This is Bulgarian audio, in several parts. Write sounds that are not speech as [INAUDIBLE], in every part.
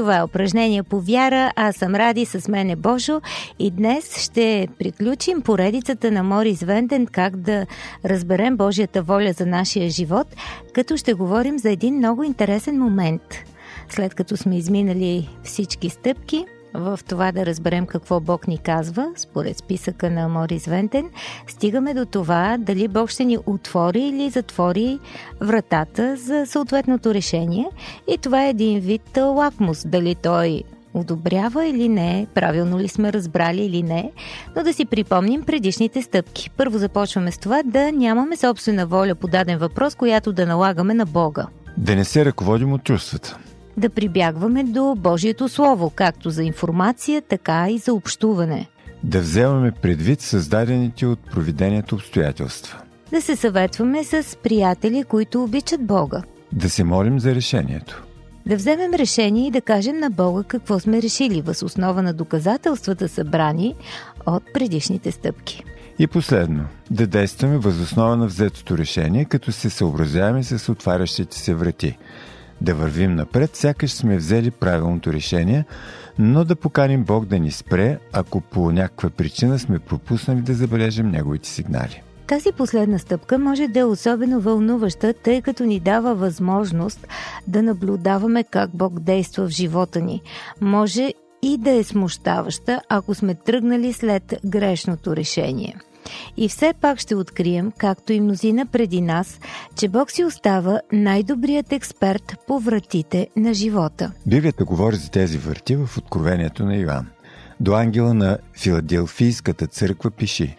това е упражнение по вяра. Аз съм Ради, с мен е Божо и днес ще приключим поредицата на Морис Венден как да разберем Божията воля за нашия живот, като ще говорим за един много интересен момент. След като сме изминали всички стъпки – в това да разберем какво Бог ни казва, според списъка на Морис Вентен, стигаме до това дали Бог ще ни отвори или затвори вратата за съответното решение. И това е един вид лакмус, дали той одобрява или не, правилно ли сме разбрали или не, но да си припомним предишните стъпки. Първо започваме с това да нямаме собствена воля по даден въпрос, която да налагаме на Бога. Да не се ръководим от чувствата да прибягваме до Божието Слово, както за информация, така и за общуване. Да вземаме предвид създадените от провидението обстоятелства. Да се съветваме с приятели, които обичат Бога. Да се молим за решението. Да вземем решение и да кажем на Бога какво сме решили въз основа на доказателствата събрани от предишните стъпки. И последно, да действаме възоснова на взетото решение, като се съобразяваме с отварящите се врати – да вървим напред, сякаш сме взели правилното решение, но да поканим Бог да ни спре, ако по някаква причина сме пропуснали да забележим Неговите сигнали. Тази последна стъпка може да е особено вълнуваща, тъй като ни дава възможност да наблюдаваме как Бог действа в живота ни. Може и да е смущаваща, ако сме тръгнали след грешното решение – и все пак ще открием, както и мнозина преди нас, че Бог си остава най-добрият експерт по вратите на живота. Библията говори за тези врати в Откровението на Йоан. До ангела на Филаделфийската църква пиши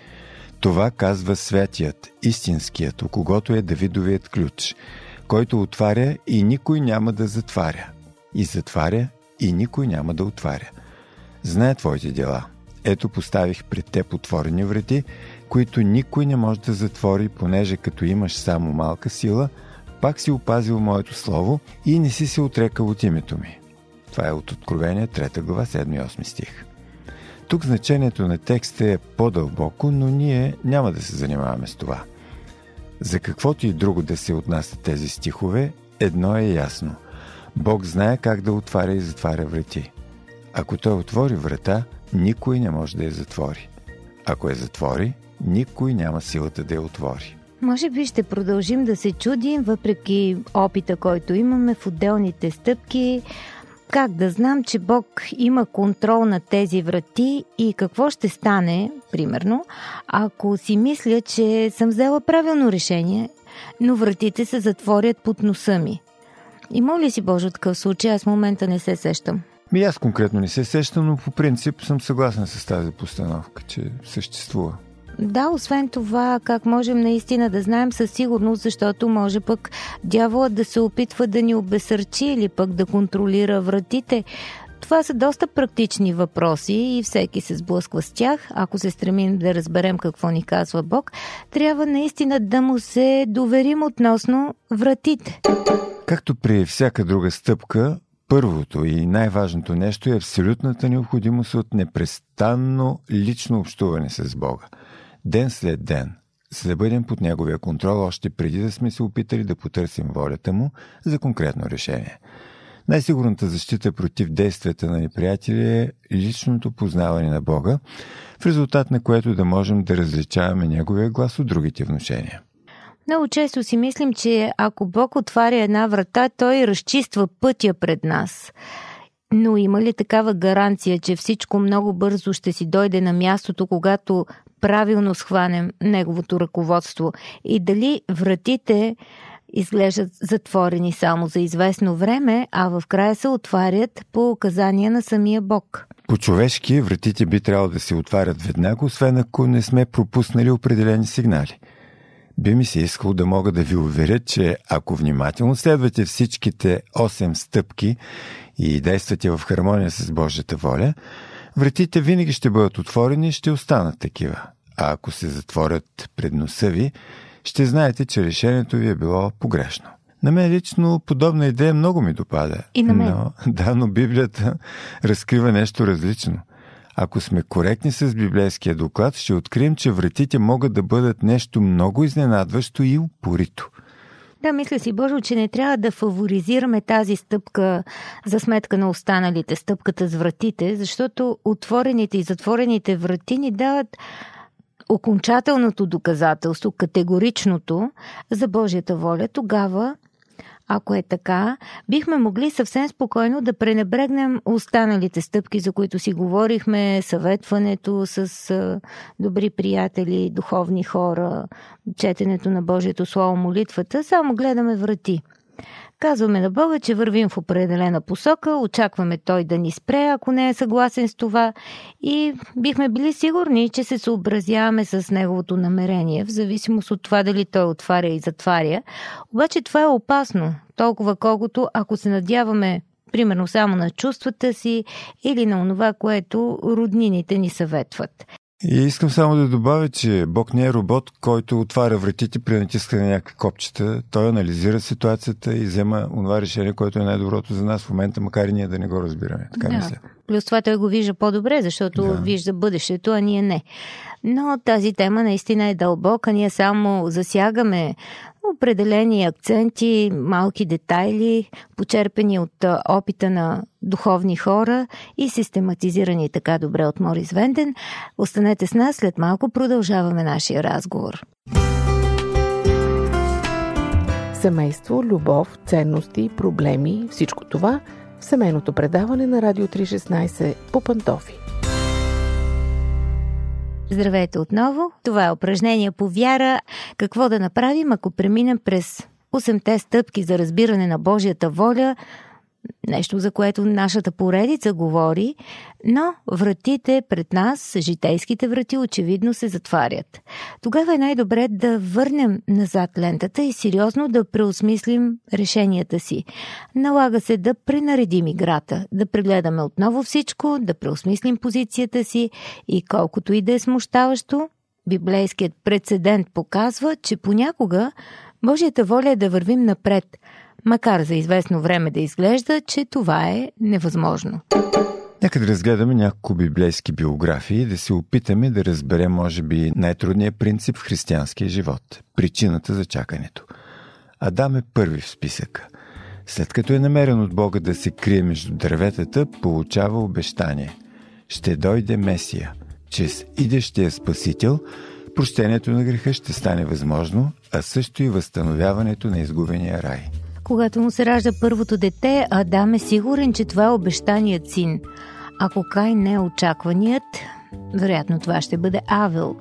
Това казва святият, истинският, у когото е Давидовият ключ, който отваря и никой няма да затваря, и затваря и никой няма да отваря. Знае твоите дела. Ето поставих пред теб отворени врати, които никой не може да затвори, понеже като имаш само малка сила, пак си опазил моето слово и не си се отрекал от името ми. Това е от Откровение 3 глава 7 и 8 стих. Тук значението на текста е по-дълбоко, но ние няма да се занимаваме с това. За каквото и друго да се отнасят тези стихове, едно е ясно. Бог знае как да отваря и затваря врати. Ако той отвори врата, никой не може да я затвори. Ако я затвори, никой няма силата да я отвори. Може би ще продължим да се чудим, въпреки опита, който имаме в отделните стъпки. Как да знам, че Бог има контрол на тези врати и какво ще стане, примерно, ако си мисля, че съм взела правилно решение, но вратите се затворят под носа ми. Има ли си Боже такъв случай? Аз в момента не се сещам. Ми аз конкретно не се сещам, но по принцип съм съгласен с тази постановка, че съществува. Да, освен това, как можем наистина да знаем със сигурност, защото може пък дяволът да се опитва да ни обесърчи или пък да контролира вратите. Това са доста практични въпроси и всеки се сблъсква с тях. Ако се стремим да разберем какво ни казва Бог, трябва наистина да му се доверим относно вратите. Както при всяка друга стъпка, Първото и най-важното нещо е абсолютната необходимост от непрестанно лично общуване с Бога. Ден след ден, за да бъдем под Неговия контрол, още преди да сме се опитали да потърсим волята Му за конкретно решение. Най-сигурната защита против действията на неприятели е личното познаване на Бога, в резултат на което да можем да различаваме Неговия глас от другите внушения. Много често си мислим, че ако Бог отваря една врата, той разчиства пътя пред нас. Но има ли такава гаранция, че всичко много бързо ще си дойде на мястото, когато правилно схванем неговото ръководство? И дали вратите изглеждат затворени само за известно време, а в края се отварят по указания на самия Бог? По-човешки вратите би трябвало да се отварят веднага, освен ако не сме пропуснали определени сигнали – би ми се искало да мога да ви уверя, че ако внимателно следвате всичките 8 стъпки и действате в хармония с Божията воля, вратите винаги ще бъдат отворени и ще останат такива. а ако се затворят пред носа ви, ще знаете, че решението ви е било погрешно. На мен лично подобна идея много ми допада. И на мен. Но, да, но Библията [LAUGHS] разкрива нещо различно. Ако сме коректни с библейския доклад, ще открием, че вратите могат да бъдат нещо много изненадващо и упорито. Да, мисля си, Божо, че не трябва да фаворизираме тази стъпка за сметка на останалите, стъпката с вратите, защото отворените и затворените врати ни дават окончателното доказателство, категоричното за Божията воля, тогава ако е така, бихме могли съвсем спокойно да пренебрегнем останалите стъпки, за които си говорихме, съветването с добри приятели, духовни хора, четенето на Божието Слово, молитвата, само гледаме врати – Казваме на Бога, че вървим в определена посока, очакваме Той да ни спре, ако не е съгласен с това и бихме били сигурни, че се съобразяваме с Неговото намерение, в зависимост от това дали Той отваря и затваря. Обаче това е опасно, толкова колкото ако се надяваме примерно само на чувствата си или на онова, което роднините ни съветват. И искам само да добавя, че Бог не е робот, който отваря вратите при натискане на някакви копчета. Той анализира ситуацията и взема това решение, което е най-доброто за нас в момента, макар и ние да не го разбираме. Така да. мисля. Плюс това той го вижда по-добре, защото да. вижда бъдещето, а ние не. Но тази тема наистина е дълбока. Ние само засягаме определени акценти, малки детайли, почерпени от опита на духовни хора и систематизирани така добре от Морис Венден. Останете с нас, след малко продължаваме нашия разговор. Семейство, любов, ценности, проблеми, всичко това в семейното предаване на Радио 316 по Пантофи. Здравейте отново. Това е упражнение по вяра. Какво да направим, ако преминем през 8-те стъпки за разбиране на Божията воля нещо за което нашата поредица говори, но вратите пред нас, житейските врати, очевидно се затварят. Тогава е най-добре да върнем назад лентата и сериозно да преосмислим решенията си. Налага се да пренаредим играта, да прегледаме отново всичко, да преосмислим позицията си и колкото и да е смущаващо, библейският прецедент показва, че понякога Божията воля е да вървим напред – макар за известно време да изглежда, че това е невъзможно. Нека да разгледаме няколко библейски биографии да се опитаме да разберем, може би, най-трудният принцип в християнския живот – причината за чакането. Адам е първи в списъка. След като е намерен от Бога да се крие между дърветата, получава обещание. Ще дойде Месия. Чрез идещия Спасител, прощението на греха ще стане възможно, а също и възстановяването на изгубения рай – когато му се ражда първото дете, Адам е сигурен, че това е обещаният син. Ако Кай не е очакваният, вероятно това ще бъде Авел.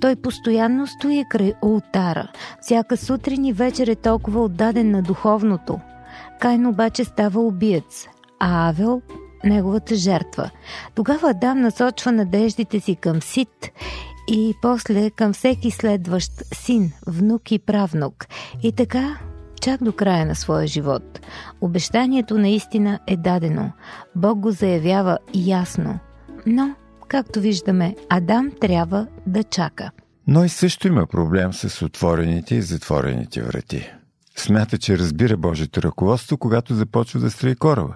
Той постоянно стои край ултара. Всяка сутрин и вечер е толкова отдаден на духовното. Кайн обаче става убиец, а Авел – неговата жертва. Тогава Адам насочва надеждите си към Сит и после към всеки следващ син, внук и правнук. И така чак до края на своя живот. Обещанието наистина е дадено. Бог го заявява ясно. Но, както виждаме, Адам трябва да чака. Но и също има проблем с отворените и затворените врати. Смята, че разбира Божието ръководство, когато започва да строи кораба.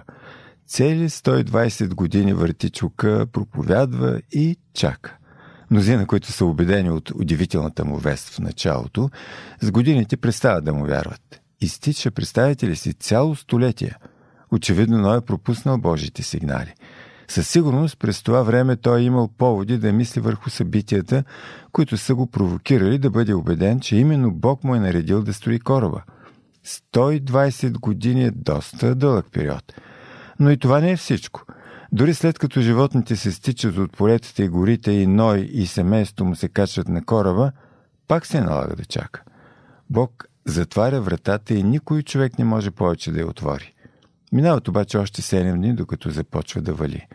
Цели 120 години върти чука, проповядва и чака. Мнозина, които са убедени от удивителната му вест в началото, с годините престават да му вярват изтича, представете ли си, цяло столетие. Очевидно Ной е пропуснал Божите сигнали. Със сигурност през това време той е имал поводи да мисли върху събитията, които са го провокирали да бъде убеден, че именно Бог му е наредил да строи кораба. 120 години е доста дълъг период. Но и това не е всичко. Дори след като животните се стичат от полетата и горите и Ной и семейството му се качват на кораба, пак се налага да чака. Бог затваря вратата и никой човек не може повече да я отвори. Минават обаче още 7 дни, докато започва да вали.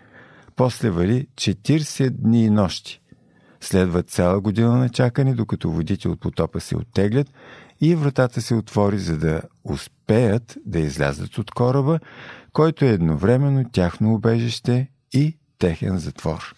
После вали 40 дни и нощи. Следва цяла година на чакане, докато водите от потопа се оттеглят и вратата се отвори, за да успеят да излязат от кораба, който е едновременно тяхно убежище и техен затвор.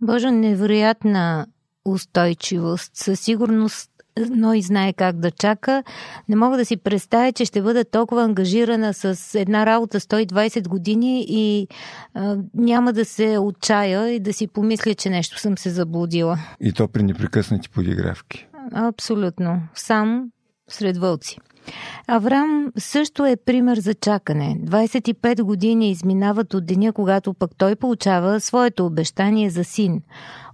Боже, невероятна устойчивост. Със сигурност но и знае как да чака. Не мога да си представя, че ще бъда толкова ангажирана с една работа 120 години и а, няма да се отчая и да си помисля, че нещо съм се заблудила. И то при непрекъснати подигравки. Абсолютно. Сам сред вълци. Авраам също е пример за чакане. 25 години изминават от деня, когато пък той получава своето обещание за син.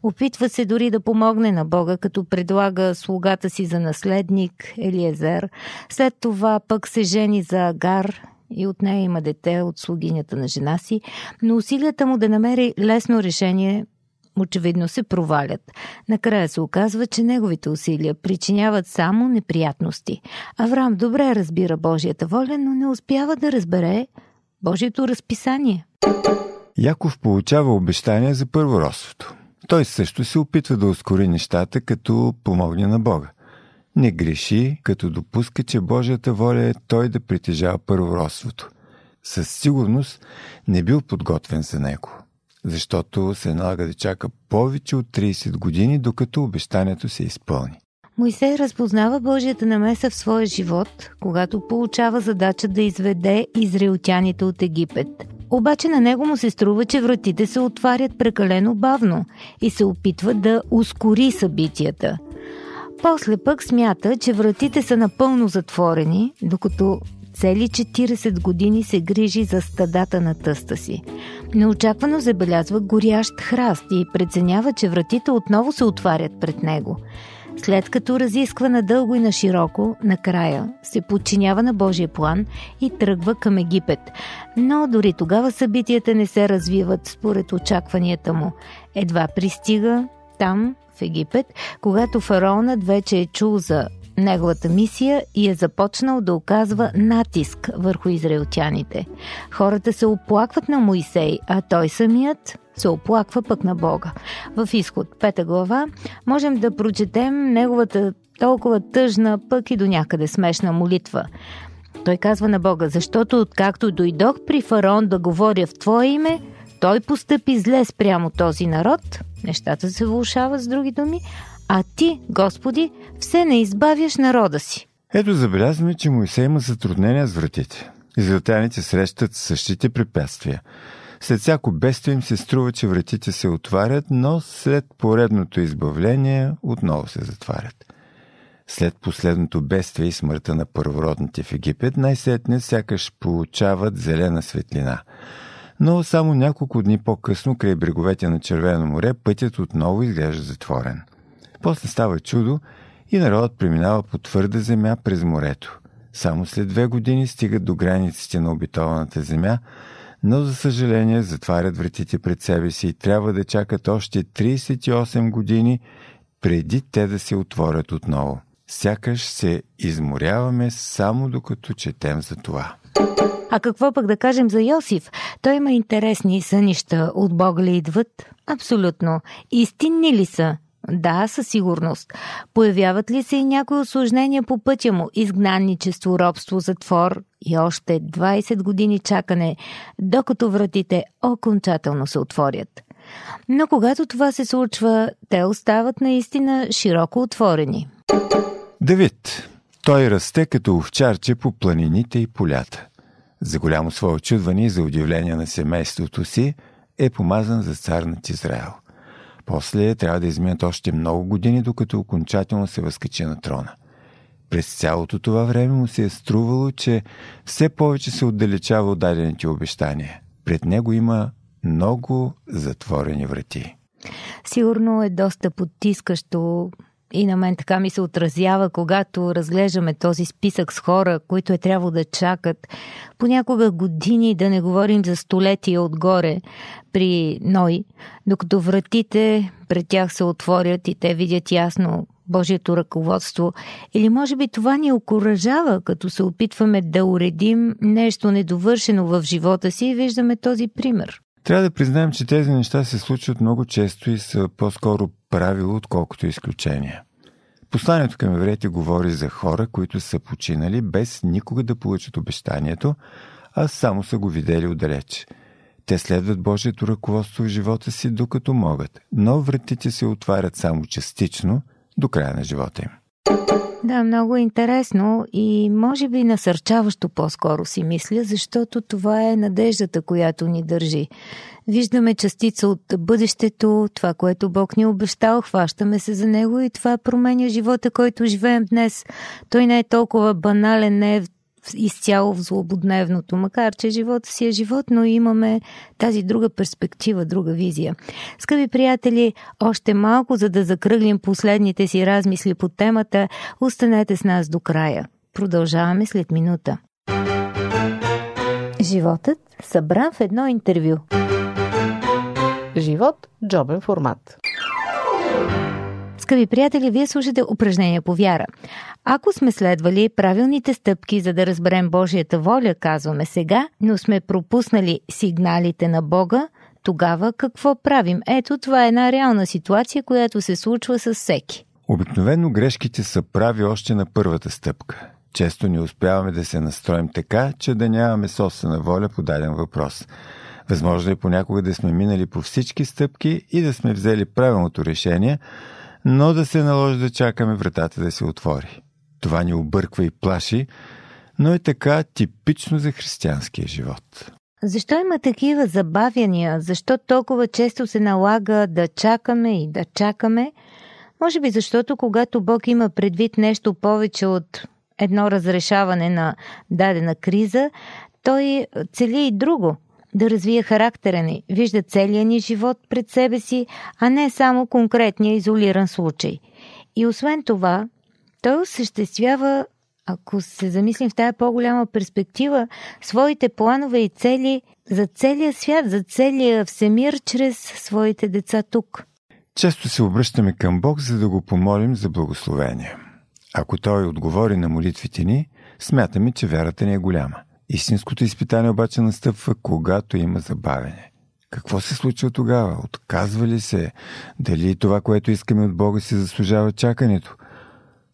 Опитва се дори да помогне на Бога, като предлага слугата си за наследник Елиезер. След това пък се жени за Агар и от нея има дете от слугинята на жена си, но усилията му да намери лесно решение очевидно се провалят. Накрая се оказва, че неговите усилия причиняват само неприятности. Авраам добре разбира Божията воля, но не успява да разбере Божието разписание. Яков получава обещания за първородството. Той също се опитва да ускори нещата, като помогне на Бога. Не греши, като допуска, че Божията воля е той да притежава първородството. Със сигурност не бил подготвен за него защото се налага да чака повече от 30 години, докато обещанието се изпълни. Моисей разпознава Божията намеса в своя живот, когато получава задача да изведе израелтяните от Египет. Обаче на него му се струва, че вратите се отварят прекалено бавно и се опитва да ускори събитията. После пък смята, че вратите са напълно затворени, докато цели 40 години се грижи за стадата на тъста си. Неочаквано забелязва горящ храст и преценява, че вратите отново се отварят пред него. След като разисква надълго и на широко, накрая се подчинява на Божия план и тръгва към Египет. Но дори тогава събитията не се развиват според очакванията му. Едва пристига там, в Египет, когато фараонът вече е чул за неговата мисия и е започнал да оказва натиск върху израелтяните. Хората се оплакват на Моисей, а той самият се оплаква пък на Бога. В изход, пета глава, можем да прочетем неговата толкова тъжна, пък и до някъде смешна молитва. Той казва на Бога, защото откакто дойдох при фараон да говоря в Твое име, той постъпи зле спрямо този народ, нещата се влушават с други думи, а ти, Господи, все не избавяш народа си. Ето забелязваме, че Моисей има затруднения с вратите. Израелтяните срещат същите препятствия. След всяко бедствие им се струва, че вратите се отварят, но след поредното избавление отново се затварят. След последното бедствие и смъртта на първородните в Египет, най-сетне сякаш получават зелена светлина. Но само няколко дни по-късно, край бреговете на Червено море, пътят отново изглежда затворен. После става чудо и народът преминава по твърда земя през морето. Само след две години стигат до границите на обитованата земя, но за съжаление затварят вратите пред себе си и трябва да чакат още 38 години преди те да се отворят отново. Сякаш се изморяваме само докато четем за това. А какво пък да кажем за Йосиф? Той има интересни сънища. От Бога ли идват? Абсолютно. Истинни ли са? Да, със сигурност. Появяват ли се и някои осложнения по пътя му? Изгнанничество, робство, затвор и още 20 години чакане, докато вратите окончателно се отворят. Но когато това се случва, те остават наистина широко отворени. Давид. Той расте като овчарче по планините и полята. За голямо свое очудване и за удивление на семейството си е помазан за цар над Израел – после трябва да изминат още много години, докато окончателно се възкачи на трона. През цялото това време му се е струвало, че все повече се отдалечава от дадените обещания. Пред него има много затворени врати. Сигурно е доста потискащо и на мен така ми се отразява, когато разглеждаме този списък с хора, които е трябвало да чакат понякога години, да не говорим за столетия отгоре при Ной, докато вратите пред тях се отворят и те видят ясно Божието ръководство. Или може би това ни окоръжава, като се опитваме да уредим нещо недовършено в живота си и виждаме този пример. Трябва да признаем, че тези неща се случват много често и са по-скоро правило, отколкото изключение. Посланието към евреите говори за хора, които са починали без никога да получат обещанието, а само са го видели отдалеч. Те следват Божието ръководство в живота си докато могат, но вратите се отварят само частично до края на живота им. Да, много интересно и може би насърчаващо по-скоро си мисля, защото това е надеждата, която ни държи. Виждаме частица от бъдещето, това, което Бог ни обещал, хващаме се за него и това променя живота, който живеем днес. Той не е толкова банален, не е изцяло в злободневното, макар че живота си е живот, но имаме тази друга перспектива, друга визия. Скъпи приятели, още малко, за да закръглим последните си размисли по темата, останете с нас до края. Продължаваме след минута. Животът събран в едно интервю. Живот – джобен формат. Скъпи приятели, вие слушате упражнения по вяра. Ако сме следвали правилните стъпки, за да разберем Божията воля, казваме сега, но сме пропуснали сигналите на Бога, тогава какво правим? Ето, това е една реална ситуация, която се случва с всеки. Обикновено грешките са прави още на първата стъпка. Често не успяваме да се настроим така, че да нямаме собствена воля по даден въпрос. Възможно е понякога да сме минали по всички стъпки и да сме взели правилното решение, но да се наложи да чакаме вратата да се отвори. Това ни обърква и плаши, но е така типично за християнския живот. Защо има такива забавяния? Защо толкова често се налага да чакаме и да чакаме? Може би защото когато Бог има предвид нещо повече от едно разрешаване на дадена криза, той цели и друго да развие характера ни, вижда целия ни живот пред себе си, а не само конкретния изолиран случай. И освен това, той осъществява, ако се замислим в тая по-голяма перспектива, своите планове и цели за целия свят, за целия всемир, чрез своите деца тук. Често се обръщаме към Бог, за да го помолим за благословение. Ако Той отговори на молитвите ни, смятаме, че вярата ни е голяма. Истинското изпитание обаче настъпва, когато има забавене. Какво се случва тогава? Отказва ли се? Дали това, което искаме от Бога, си заслужава чакането?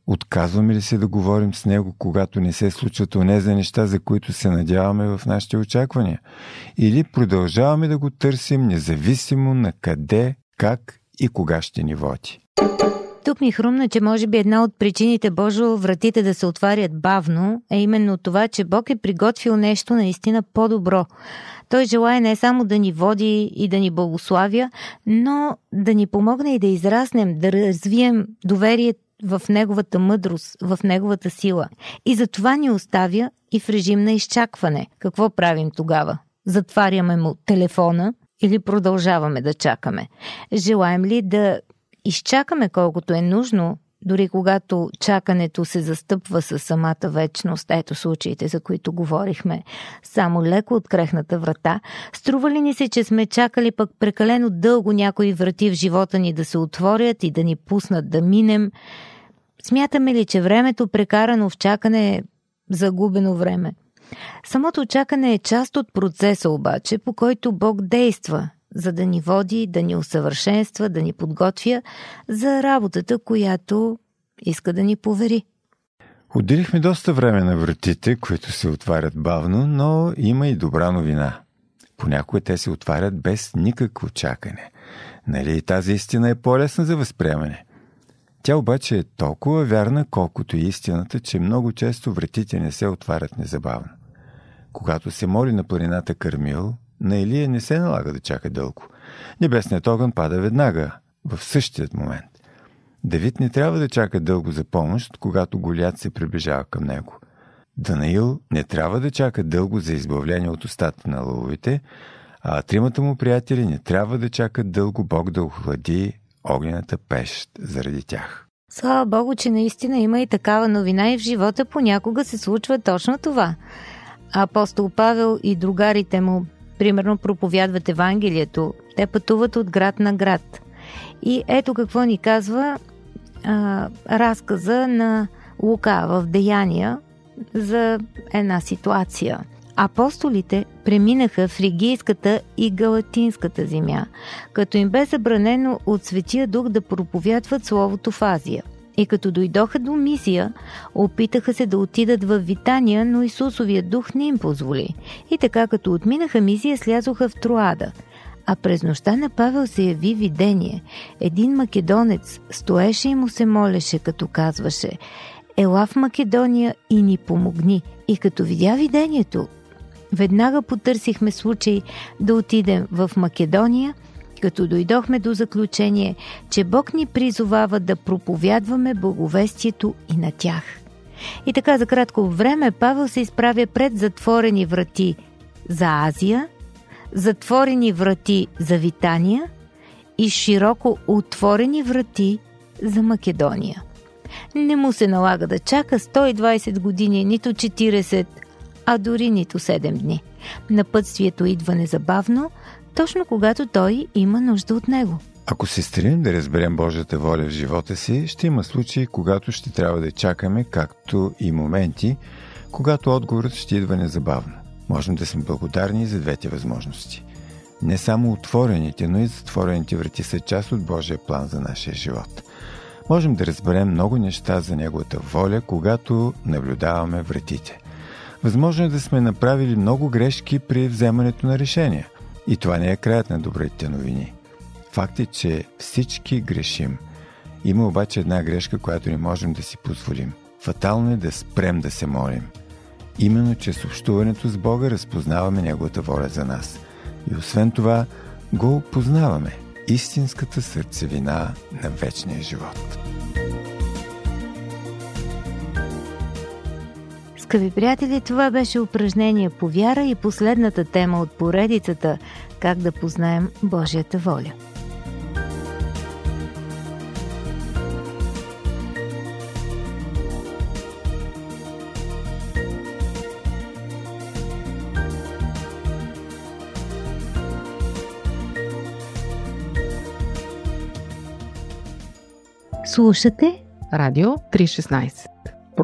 Отказваме ли се да говорим с Него, когато не се случват онези неща, за които се надяваме в нашите очаквания? Или продължаваме да го търсим независимо на къде, как и кога ще ни води? Тук ми хрумна, че може би една от причините Божо вратите да се отварят бавно е именно това, че Бог е приготвил нещо наистина по-добро. Той желая не само да ни води и да ни благославя, но да ни помогне и да израснем, да развием доверие в неговата мъдрост, в неговата сила. И за това ни оставя и в режим на изчакване. Какво правим тогава? Затваряме му телефона или продължаваме да чакаме? Желаем ли да изчакаме колкото е нужно, дори когато чакането се застъпва с самата вечност, ето случаите, за които говорихме, само леко открехната врата, струва ли ни се, че сме чакали пък прекалено дълго някои врати в живота ни да се отворят и да ни пуснат да минем? Смятаме ли, че времето прекарано в чакане е загубено време? Самото чакане е част от процеса обаче, по който Бог действа за да ни води, да ни усъвършенства, да ни подготвя за работата, която иска да ни повери. Отделихме доста време на вратите, които се отварят бавно, но има и добра новина. Понякога те се отварят без никакво чакане. Нали тази истина е по-лесна за възприемане? Тя обаче е толкова вярна, колкото и истината, че много често вратите не се отварят незабавно. Когато се моли на планината Кармил, на Илия не се налага да чака дълго. Небесният огън пада веднага, в същият момент. Давид не трябва да чака дълго за помощ, когато Голят се приближава към него. Данаил не трябва да чака дълго за избавление от устата на лъвовите, а тримата му приятели не трябва да чакат дълго Бог да охлади огнената пещ заради тях. Слава Богу, че наистина има и такава новина и в живота понякога се случва точно това. Апостол Павел и другарите му примерно проповядват Евангелието, те пътуват от град на град. И ето какво ни казва а, разказа на Лука в Деяния за една ситуация. Апостолите преминаха в Ригийската и Галатинската земя, като им бе забранено от Светия Дух да проповядват Словото в Азия. И като дойдоха до мисия, опитаха се да отидат в Витания, но Исусовия дух не им позволи. И така като отминаха мисия, слязоха в Троада. А през нощта на Павел се яви видение. Един македонец стоеше и му се молеше, като казваше Ела в Македония и ни помогни. И като видя видението, веднага потърсихме случай да отидем в Македония – като дойдохме до заключение, че Бог ни призовава да проповядваме благовестието и на тях. И така за кратко време Павел се изправя пред затворени врати за Азия, затворени врати за Витания и широко отворени врати за Македония. Не му се налага да чака 120 години, нито 40, а дори нито 7 дни. Напътствието идва незабавно, точно когато той има нужда от него. Ако се стремим да разберем Божията воля в живота си, ще има случаи, когато ще трябва да чакаме, както и моменти, когато отговорът ще идва незабавно. Можем да сме благодарни за двете възможности. Не само отворените, но и затворените врати са част от Божия план за нашия живот. Можем да разберем много неща за Неговата воля, когато наблюдаваме вратите. Възможно е да сме направили много грешки при вземането на решения – и това не е краят на добрите новини. Факт е, че всички грешим. Има обаче една грешка, която не можем да си позволим. Фатално е да спрем да се молим. Именно чрез общуването с Бога разпознаваме Неговата воля за нас. И освен това, го познаваме истинската сърцевина на вечния живот. Скъпи приятели, това беше упражнение по вяра и последната тема от поредицата Как да познаем Божията воля. Слушате Радио 316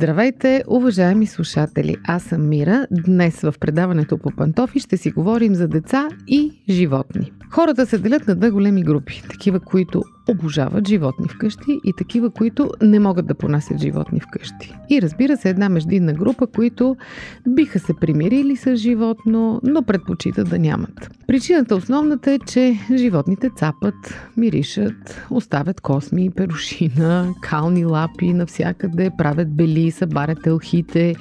Здравейте, уважаеми слушатели! Аз съм Мира. Днес в предаването по пантофи ще си говорим за деца и животни. Хората се делят на две големи групи. Такива, които обожават животни вкъщи и такива, които не могат да понасят животни вкъщи. И разбира се, една междинна група, които биха се примирили с животно, но предпочитат да нямат. Причината основната е, че животните цапат, миришат, оставят косми, перушина, кални лапи навсякъде, правят бели, събарят елхите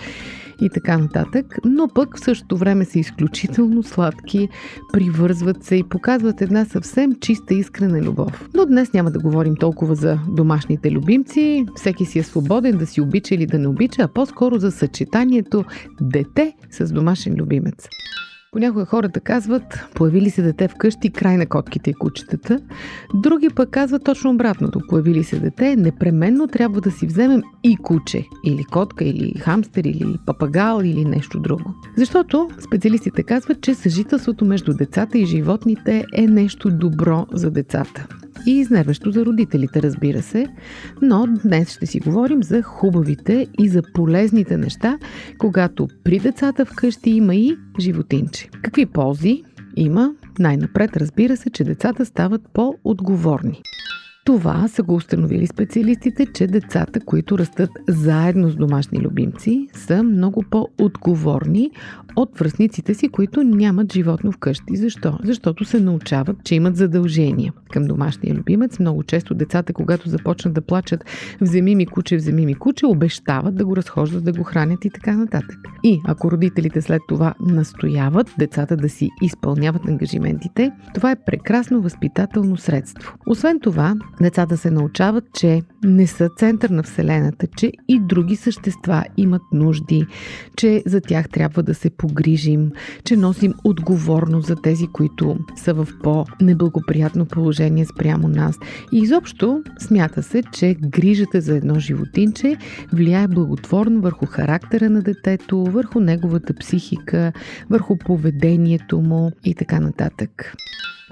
и така нататък, но пък в същото време са изключително сладки, привързват се и показват една съвсем чиста искрена любов. Но днес няма да говорим толкова за домашните любимци, всеки си е свободен да си обича или да не обича, а по-скоро за съчетанието дете с домашен любимец. Понякога хората казват, появили се дете вкъщи, край на котките и кучетата. Други пък казват точно обратното. Появили се дете, непременно трябва да си вземем и куче, или котка, или хамстер, или папагал, или нещо друго. Защото специалистите казват, че съжителството между децата и животните е нещо добро за децата и изнерващо за родителите, разбира се, но днес ще си говорим за хубавите и за полезните неща, когато при децата вкъщи има и животинче. Какви ползи има? Най-напред разбира се, че децата стават по-отговорни. Това са го установили специалистите, че децата, които растат заедно с домашни любимци, са много по-отговорни от връзниците си, които нямат животно вкъщи. Защо? Защото се научават, че имат задължения към домашния любимец. Много често децата, когато започнат да плачат вземи ми куче, вземи ми куче, обещават да го разхождат, да го хранят и така нататък. И ако родителите след това настояват децата да си изпълняват ангажиментите, това е прекрасно възпитателно средство. Освен това, Децата се научават, че не са център на Вселената, че и други същества имат нужди, че за тях трябва да се погрижим, че носим отговорност за тези, които са в по-неблагоприятно положение спрямо нас. И изобщо смята се, че грижата за едно животинче влияе благотворно върху характера на детето, върху неговата психика, върху поведението му и така нататък.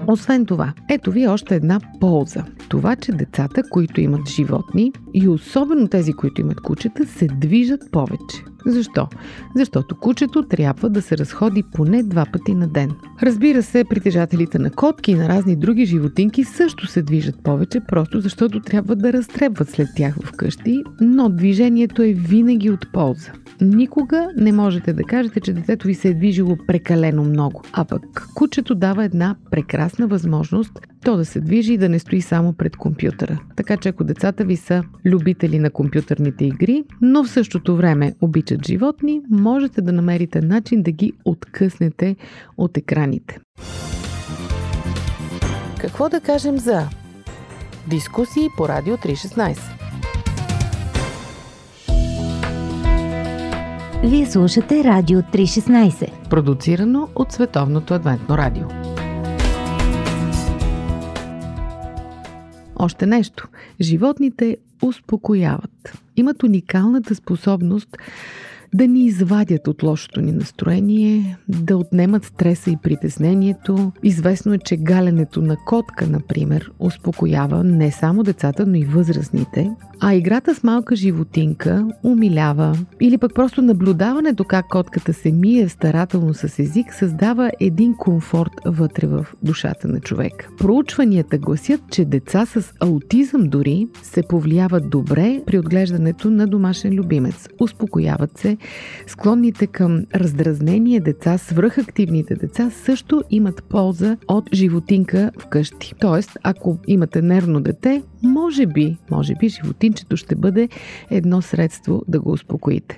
Освен това, ето ви още една полза. Това, че децата, които имат животни и особено тези, които имат кучета, се движат повече. Защо? Защото кучето трябва да се разходи поне два пъти на ден. Разбира се, притежателите на котки и на разни други животинки също се движат повече, просто защото трябва да разтребват след тях вкъщи, но движението е винаги от полза. Никога не можете да кажете, че детето ви се е движило прекалено много, а пък кучето дава една прекрасна възможност то да се движи и да не стои само пред компютъра. Така че ако децата ви са любители на компютърните игри, но в същото време обичат животни, можете да намерите начин да ги откъснете от екраните. Какво да кажем за дискусии по Радио 316? Вие слушате Радио 316, продуцирано от Световното адвентно радио. Още нещо. Животните успокояват. Имат уникалната способност да ни извадят от лошото ни настроение, да отнемат стреса и притеснението. Известно е, че галенето на котка, например, успокоява не само децата, но и възрастните. А играта с малка животинка умилява или пък просто наблюдаването как котката се мие старателно с език създава един комфорт вътре в душата на човек. Проучванията гласят, че деца с аутизъм дори се повлияват добре при отглеждането на домашен любимец. Успокояват се. Склонните към раздразнение деца, свръхактивните деца също имат полза от животинка вкъщи. Тоест, ако имате нервно дете, може би, може би животинчето ще бъде едно средство да го успокоите.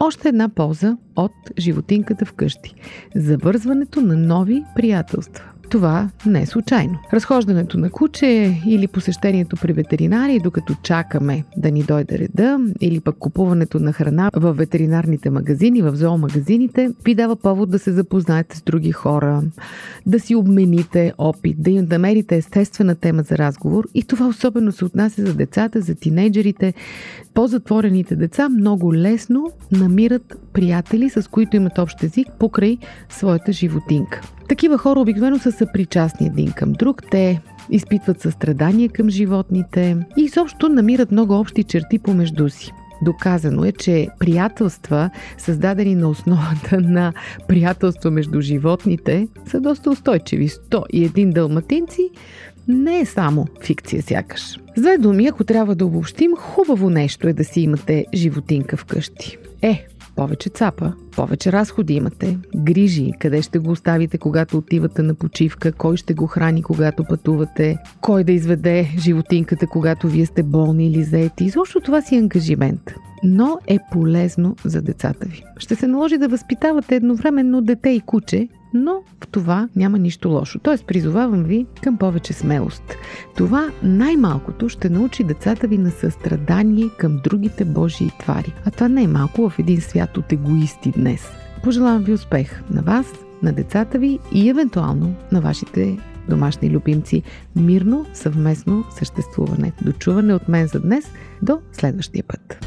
Още една полза от животинката вкъщи – завързването на нови приятелства. Това не е случайно. Разхождането на куче или посещението при ветеринари, докато чакаме да ни дойде реда, или пък купуването на храна в ветеринарните магазини, в зоомагазините, ви дава повод да се запознаете с други хора, да си обмените опит, да им намерите естествена тема за разговор. И това особено се отнася за децата, за тинейджерите. По-затворените деца много лесно намират приятели, с които имат общ език покрай своята животинка. Такива хора обикновено са съпричастни един към друг. Те изпитват състрадание към животните и изобщо намират много общи черти помежду си. Доказано е, че приятелства, създадени на основата на приятелство между животните, са доста устойчиви. 101 дълматинци не е само фикция сякаш. С две думи, ако трябва да обобщим, хубаво нещо е да си имате животинка вкъщи. Е, повече цапа, повече разходи имате, грижи, къде ще го оставите, когато отивате на почивка, кой ще го храни, когато пътувате, кой да изведе животинката, когато вие сте болни или заети. Изобщо това си е ангажимент но е полезно за децата ви. Ще се наложи да възпитавате едновременно дете и куче, но в това няма нищо лошо. Тоест, призовавам ви към повече смелост. Това най-малкото ще научи децата ви на състрадание към другите Божии твари. А това не е в един свят от егоисти днес. Пожелавам ви успех на вас, на децата ви и евентуално на вашите домашни любимци. Мирно, съвместно съществуване. Дочуване от мен за днес. До следващия път.